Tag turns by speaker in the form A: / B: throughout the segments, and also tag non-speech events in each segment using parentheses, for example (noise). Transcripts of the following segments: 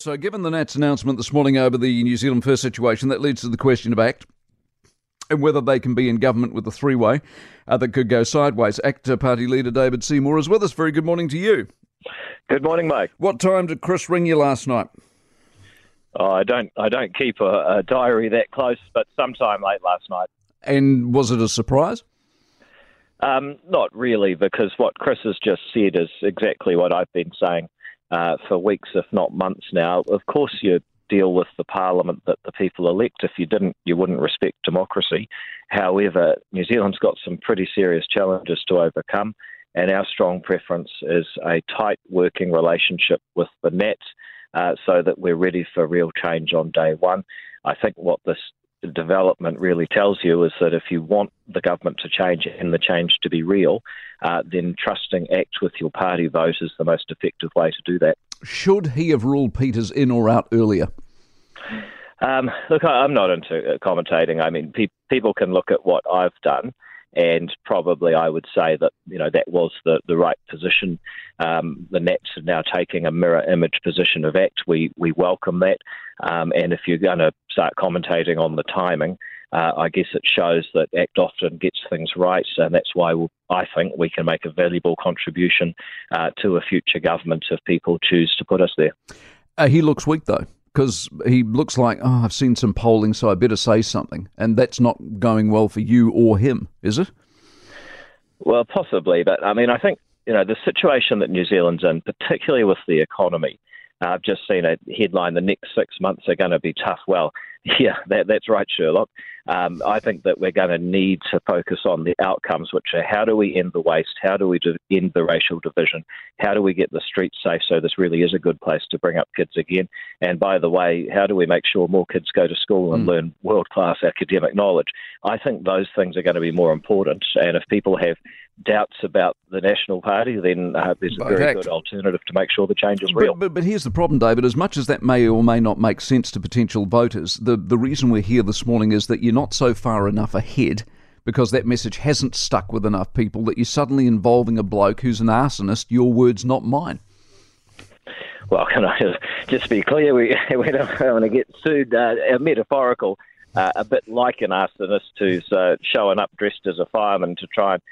A: So, given the Nats announcement this morning over the New Zealand First situation, that leads to the question of ACT and whether they can be in government with a three way uh, that could go sideways. ACT Party leader David Seymour is with us. Very good morning to you.
B: Good morning, Mike.
A: What time did Chris ring you last night?
B: Oh, I don't. I don't keep a, a diary that close, but sometime late last night.
A: And was it a surprise?
B: Um, not really, because what Chris has just said is exactly what I've been saying uh, for weeks, if not months now. Of course, you deal with the parliament that the people elect. If you didn't, you wouldn't respect democracy. However, New Zealand's got some pretty serious challenges to overcome, and our strong preference is a tight working relationship with the Nats uh, so that we're ready for real change on day one. I think what this development really tells you is that if you want the government to change and the change to be real, uh, then trusting ACT with your party vote is the most effective way to do that.
A: Should he have ruled Peters in or out earlier?
B: Um, look, I'm not into commentating. I mean, pe- people can look at what I've done and probably I would say that you know that was the, the right position. Um, the Nats are now taking a mirror image position of ACT. We we welcome that, um, and if you're going to start commentating on the timing, uh, I guess it shows that ACT often gets things right, and that's why I think we can make a valuable contribution uh, to a future government if people choose to put us there.
A: Uh, he looks weak though because he looks like, oh, I've seen some polling, so I better say something. And that's not going well for you or him, is it?
B: Well, possibly. But I mean, I think, you know, the situation that New Zealand's in, particularly with the economy, uh, I've just seen a headline the next six months are going to be tough. Well, (laughs) yeah, that, that's right, Sherlock. Um, I think that we're going to need to focus on the outcomes, which are how do we end the waste? How do we do, end the racial division? How do we get the streets safe so this really is a good place to bring up kids again? And by the way, how do we make sure more kids go to school and mm. learn world class academic knowledge? I think those things are going to be more important. And if people have doubts about the National Party, then uh, there's a very good alternative to make sure the change is real.
A: But, but, but, here's the problem, David. As much as that may or may not make sense to potential voters, the, the reason we're here this morning is that you're not so far enough ahead because that message hasn't stuck with enough people that you're suddenly involving a bloke who's an arsonist, your words, not mine.
B: Well, can I just be clear? We, (laughs) we don't want to get sued, uh, metaphorical, uh, a bit like an arsonist who's uh, showing up dressed as a fireman to try and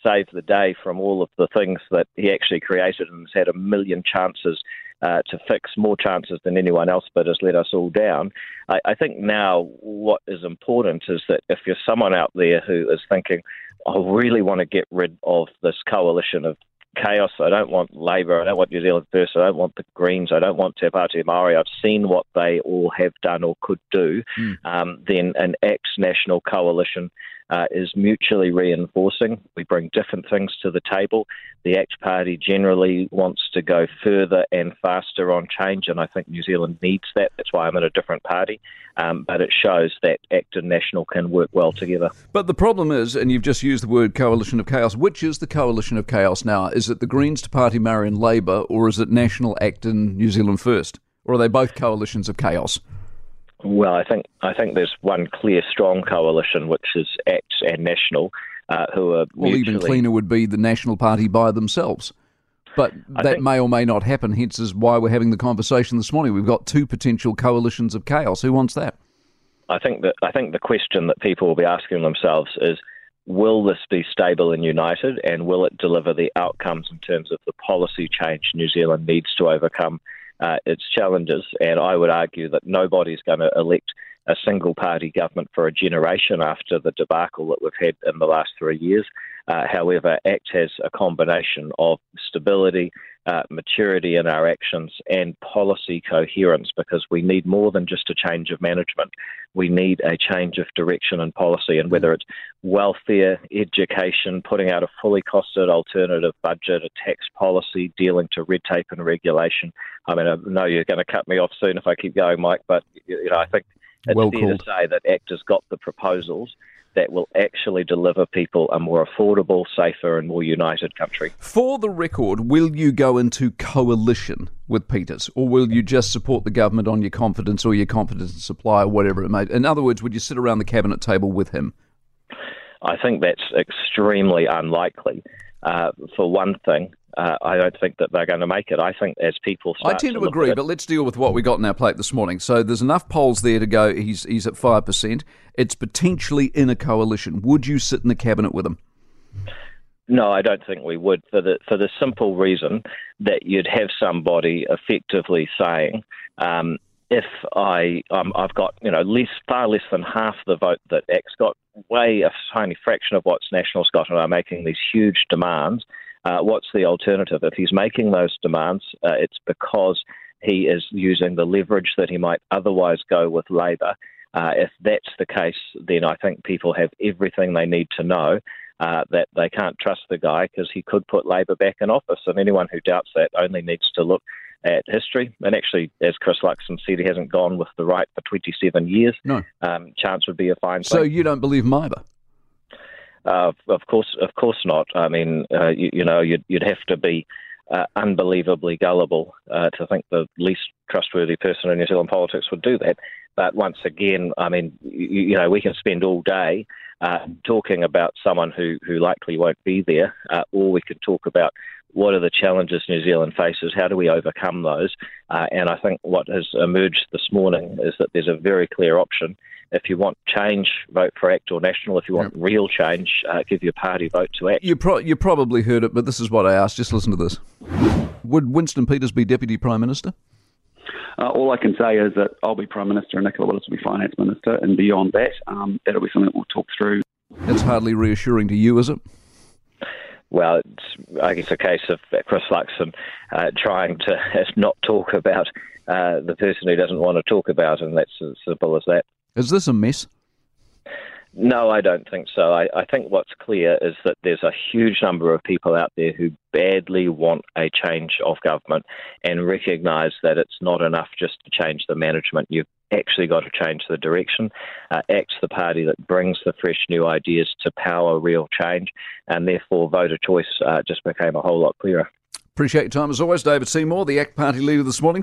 B: save the day from all of the things that he actually created and has had a million chances uh, to fix, more chances than anyone else, but has let us all down. I, I think now what is important is that if you're someone out there who is thinking, I really want to get rid of this coalition of chaos. I don't want Labour. I don't want New Zealand First. I don't want the Greens. I don't want Te Pāti Māori. I've seen what they all have done or could do. Mm. Um, then an ACT National coalition uh, is mutually reinforcing. We bring different things to the table. The ACT Party generally wants to go further and faster on change, and I think New Zealand needs that. That's why I'm in a different party. Um, but it shows that ACT and National can work well together.
A: But the problem is, and you've just used the word coalition of chaos, which is the coalition of chaos now? Is it the Greens Te Pāti Māori and Labour, or is it National ACT and New Zealand First? Or are they both coalitions of chaos?
B: Well, I think I think there's one clear, strong coalition, which is ACT and National, uh, who are.
A: Well,
B: mutually...
A: even cleaner would be the National Party by themselves. But I that think... may or may not happen. Hence, is why we're having the conversation this morning. We've got two potential coalitions of chaos. Who wants that?
B: I think that I think the question that people will be asking themselves is will this be stable and united, and will it deliver the outcomes in terms of the policy change New Zealand needs to overcome uh, its challenges. And I would argue that nobody's going to elect a single party government for a generation after the debacle that we've had in the last three years. Uh, however, ACT has a combination of stability, uh, maturity in our actions, and policy coherence because we need more than just a change of management. We need a change of direction and policy, and whether it's welfare, education, putting out a fully costed alternative budget, a tax policy, dealing to red tape and regulation. I mean, I know you're going to cut me off soon if I keep going, Mike, but you know, I think it's well fair called. to say that ACT has got the proposals that will actually deliver people a more affordable, safer, and more united country.
A: For the record, will you go into coalition with Peters, or will you just support the government on your confidence or your confidence in supply, or whatever it may? In other words, would you sit around the cabinet table with him?
B: I think that's extremely unlikely. Uh, for one thing, uh, I don't think that they're going to make it. I think as people
A: I tend to, to agree, but let's deal with what we got in our plate this morning. So there's enough polls there to go. He's he's at five percent. It's potentially in a coalition. Would you sit in the cabinet with him?
B: No, I don't think we would for the for the simple reason that you'd have somebody effectively saying, um, if I um, I've got you know less far less than half the vote that ACT got, way a tiny fraction of what's Nationals got, and are making these huge demands. Uh, what's the alternative? If he's making those demands, uh, it's because he is using the leverage that he might otherwise go with Labour. Uh, if that's the case, then I think people have everything they need to know uh, that they can't trust the guy because he could put Labour back in office. And anyone who doubts that only needs to look at history. And actually, as Chris Luxon said, he hasn't gone with the right for 27 years.
A: No.
B: Um, chance would be a fine.
A: So
B: thing.
A: you don't believe Maiva?
B: Uh, of course, of course not. I mean, uh, you, you, know, you'd, you'd, have to be uh, unbelievably gullible uh, to think the least trustworthy person in New Zealand politics would do that. But once again, I mean, you, you know, we can spend all day uh, talking about someone who, who likely won't be there, or we could talk about what are the challenges New Zealand faces, how do we overcome those? And I think what has emerged this morning is that there's a very clear option. If you want change, vote for ACT or National. If you want yep. real change, uh, give your party vote to ACT.
A: You, pro- you probably heard it, but this is what I asked. Just listen to this. Would Winston Peters be Deputy Prime Minister?
C: Uh, all I can say is that I'll be Prime Minister and Nicola Willis will be Finance Minister, and beyond that, um, that'll be something that we'll talk through.
A: That's hardly reassuring to you, is it?
B: well, it's, I guess, a case of Chris Luxon uh, trying to (laughs) not talk about uh, the person who doesn't want to talk about, and that's as simple as that.
A: Is this a mess?
B: No, I don't think so. I, I, think what's clear is that there's a huge number of people out there who badly want a change of government and recognise that it's not enough just to change the management. You've actually got to change the direction. Uh, ACT's the party that brings the fresh new ideas to power real change, and therefore voter choice uh, just became a whole lot clearer.
A: Appreciate your time as always, David Seymour, the ACT Party leader this morning.